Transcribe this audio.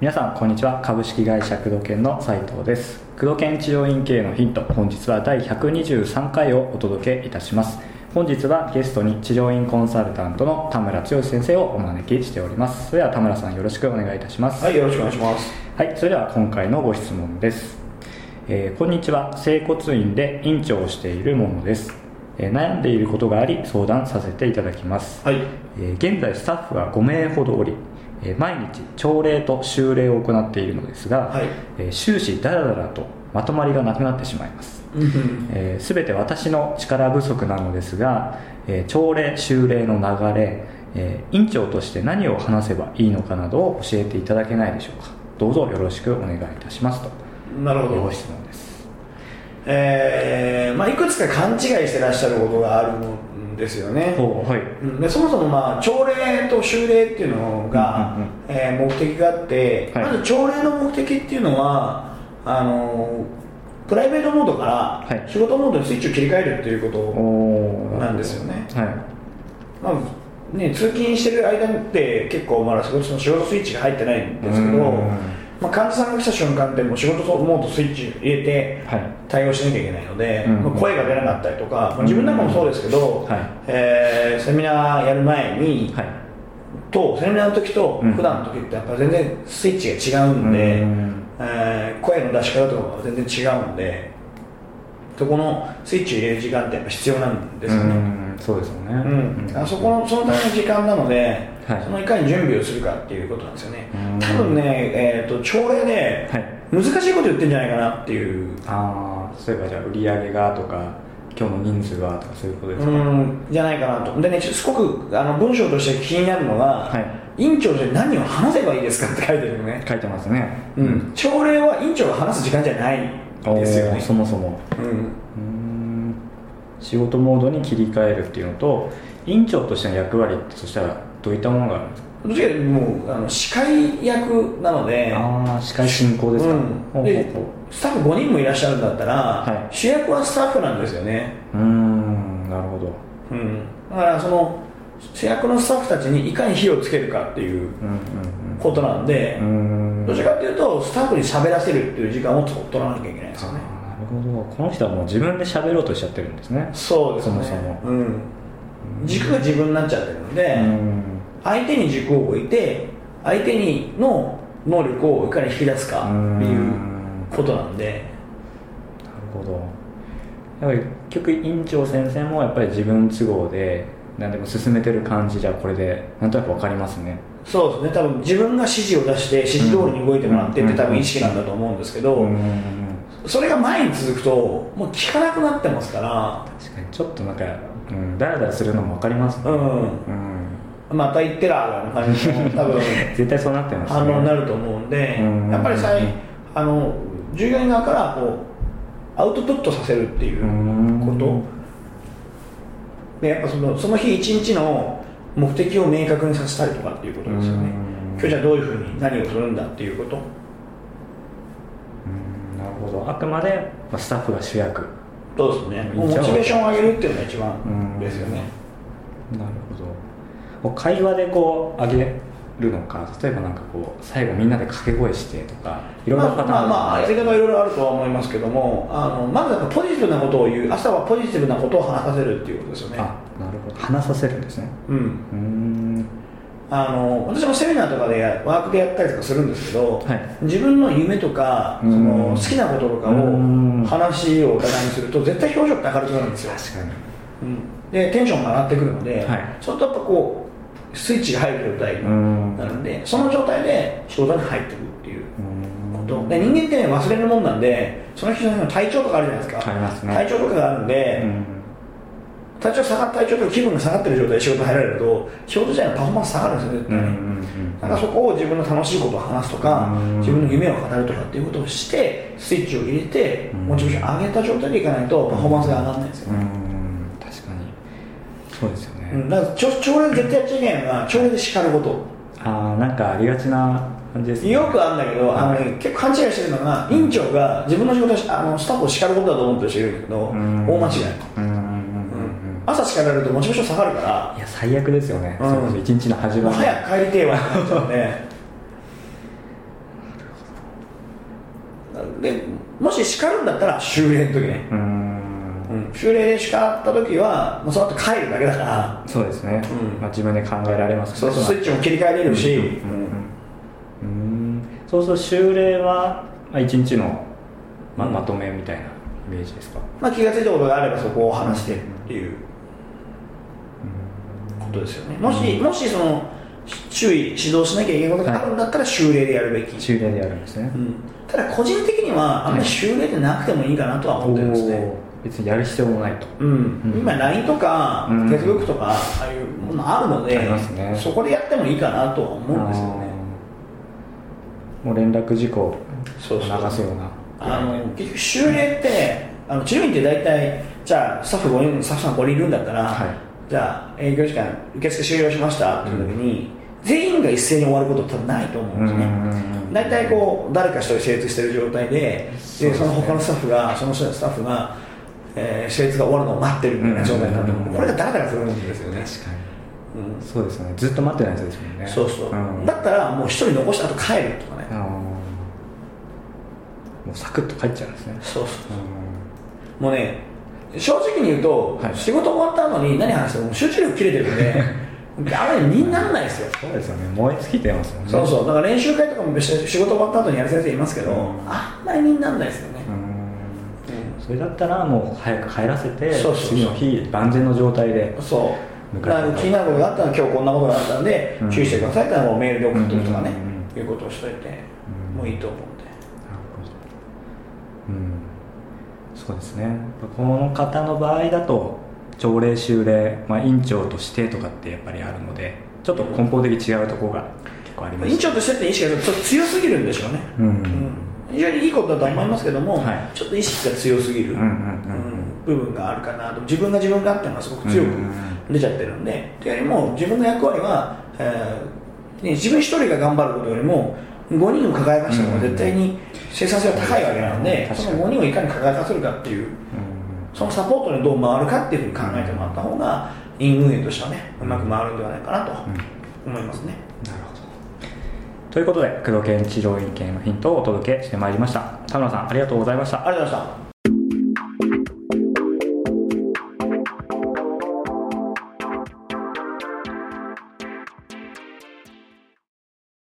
皆さんこんにちは。株式会社工藤研の斉藤です。工藤研治療院経営のヒント本日は第123回をお届けいたします。本日はゲストに治療院コンサルタントの田村剛先生をお招きしております。それでは田村さんよろしくお願いいたします。はいよろしくお願いします。はいそれでは今回のご質問です、えーこんにちは。整骨院で院長をしているものです、えー悩んでいることがあり相談させていただきます。はい。えー現在スタッフは5名ほどおり、えー毎日朝礼と修礼を行っているのですが、はい。えー終始ダラダラとまとまりがなくなってしまいます。えー全て私の力不足なのですが、えー朝礼修礼の流れ、えー院長として何を話せばいいのかなどを教えていただけないでしょうか。どうぞよろしくお願いいたしますと。なるほど。ご質問ですえーまあ、いくつか勘違いしてらっしゃることがあるんですよね。はい。うん。でそもそも、まあ、朝礼と修礼っていうのが、うんうんうん。えー目的があって、はい。まず朝礼の目的っていうのはあのプライベートモードからはい。仕事モードにスイッチを切り替えるっていうことなんですよね。はい。まあね、通勤してる間って結構まだその仕事スイッチが入ってないんですけど、うんまあ、患者さんが来た瞬間ってもう仕事モードスイッチ入れてはい。対応しなきゃいけないので、うんまあ声が出なかったりとか、まあ、自分なんかもそうですけど、はい。えーセミナーやる前に、はい。とセミナーの時とうん。普段の時ってやっぱ全然スイッチが違うんで、うんえー声の出し方とかが全然違うんでそこのスイッチを入れる時間ってやっぱ必要なんですよね、うんそうですよね。うん、あそこのそのための時間なので、はい。そのいかに準備をするかっていうことなんですよね。うん。多分ね、えー、と朝礼ではい。難しいこと言ってんじゃないかなっていう。ああ例えばじゃあ売り上げがとか今日の人数はとかそういうことですか、うん。じゃないかなと。でねすごくあの文章として気になるのが、はい。院長で何を話せばいいですかって書いてるのね、書いてますね。うん、朝礼は院長が話す時間じゃない。んですよね。そもそも。うん。仕事モードに切り替えるっていうのと院長としての役割ってそしたらどういったものがあるんですか？どっちかともうあの司会役なのでああ司会進行ですか、うん。でほスタッフ5人もいらっしゃるんだったら、はい。主役はスタッフなんですよね。うんなるほど。うん、だからその主役のスタッフたちにいかに火をつけるかっていううんことなんで、どちらかというとスタッフに喋らせるっていう時間を取らなきゃいけないですよね。なるほど。この人はもう自分で喋ろうとしちゃってるんですね。そうですね。そもそも。うん、軸が自分になっちゃってるので、うん相手に軸を置いて相手にの能力をいかに引き出すかっていうことなんで。なるほど。やっぱり結局院長先生もやっぱり自分都合で何でも進めてる感じじゃこれでなんとなく分かりますね。そうですね。多分自分が指示を出して指示通りに動いてもらってって多分意識なんだと思うんですけど、うん。それが前に続くともう聞かなくなってますから。確かにちょっとなんか、うん、ダラダラするのも分かりますね。うん。うん。また言ってらみたいな感じの多分。絶対そうなってますね。反応になると思うんでうん。やっぱりさあの従業員側からこうアウトプットさせるっていうことでやっぱそのその日一日の目的を明確にさせたりとかっていうことですよね。うん。今日じゃあどういうふうに何をするんだっていうこと。うん。なるほど。あくまでまあスタッフが主役。そうですね。モチベーションを上げるっていうのが一うん番ですよね。なるほど。会話でこう上げるのか例えばなんかこう最後みんなで掛け声してとかいろんなパターンまあまあまあやりる方はいろいろあるとは思いますけどもあのまずやっぱポジティブなことを言う朝はポジティブなことを話させるっていうことですよね。あなるほど。話させるんですね。うん。うーん。あの私もセミナーとかでやワークでやったりとかするんですけど、はい。自分の夢とかそうん。の好きなこととかをうん。話をお互いにすると絶対表情って明るくなるんですよ、確かに。うん、でテンションが上がってくるので、はい。そうするとやっぱこうスイッチが入る状態なるんでその状態で仕事に入ってくるっていううん。こと。で人間ってね忘れるもんなんでその人の体調とかあるじゃないですか。ありますね。体調とかがあるんで、うん。体調下が体調とか気分が下がってる状態で仕事に入られると仕事自体のパフォーマンス下がるんですよ絶対に、だからそこを自分の楽しいことを話すとかうん。自分の夢を語るとかっていうことをしてスイッチを入れてうん。モチベーション上げた状態でいかないとパフォーマンスが上がらないんですよ、そうですよね、うん、だから朝朝礼で絶対やっちゃいけないのが朝礼で叱ること。ああなんかありがちな感じですね。よくあるんだけどあの、ね、結構勘違いしてるのが院長が自分の仕事あのスタッフを叱ることだと思ってる人いるんだけど、うん。大間違い、うん。うんうんうん朝力やるとモチベーション下がるから。いや最悪ですよね、うん。それこそ一日の始まり。早く帰りてえわってなっちゃうんで。でもし叱るんだったら修練の時ね、うん、修練で叱った時はもうその後帰るだけだから。そうですね、うん。まあ、自分で考えられますそうスイッチも切り替えれるし、うん。うん。そうすると修例は、まあ、一日の、まうん。まとめみたいなイメージですか、まあ、気が付いたことがあればそこを話してっていうことですよね。もしもしその注意指導しなきゃいけないことがあるんだったら修例でやるべき、修例でやるんですね、うん。ただ個人的にはあんまり修例でなくてもいいかなとは思ってるんですね、別にやる必要もないと。うん。うん。今 LINE とかうん。Facebook とかああいうものあるので、ね。そこでやってもいいかなとは思うんですよね。もう連絡事項流すような。あの結局修例ってあの治療院って大体じゃあスタッフ5人スタッフさん5人いるんだったら、はい。じゃあ営業時間受付終了しましたっていう時に、全員が一斉に終わること多分ないと思うんですね、大体こう誰か一人精通してる状態でですね。でその他のスタッフがそのスタッフが、えー、精通が終わるのを待ってるみたいな状態になると思う、うん。これがダラダラするんですよね、確かに。うん。そうですよね。ずっと待ってないやつですもんね。そうそう、ん。だったらもう一人残した後帰るとかね、もうサクッと帰っちゃうんですね。そうそうう。もうね正直に言うと、はい。仕事終わった後に何話しても集中力切れてるんで あれ身にならないですよ。んそうですよね。燃え尽きてますもんね。そうそう。だから練習会とかも別に仕事終わった後にやる先生いますけど、うん。あんまり身にならないですよね、うんそれだったらもう早く帰らせて次の日万全の状態でそうだから気になることがあったら今日こんなことがあったんで、注意してくださいってのメールで送っておくとかね、ういうことをしといて、もういいと思うんでうんそうですねこの方の場合だと朝礼修礼、まあ、院長としてとかってやっぱりあるのでちょっと根本的に違うところが結構あります院長としてって意識が強すぎるんでしょうね、うんうん非常にいいことだと思いますけども、はい。ちょっと意識が強すぎる、部分があるかなと。自分が自分がっていうのがすごく強く出ちゃってるんで、というよりも自分の役割は、えーね、自分一人が頑張ることよりも5人を抱えました方が絶対に生産性は高いわけなので、うんその5人をいかに抱えさせるかっていうそのサポートにどう回るかっていうふうに考えてもらった方が院運営としてはねうまく回るんではないかなと思いますね、ということで工藤研治療院系のヒントをお届けしてまいりました。田村さんありがとうございました。ありがとうございました。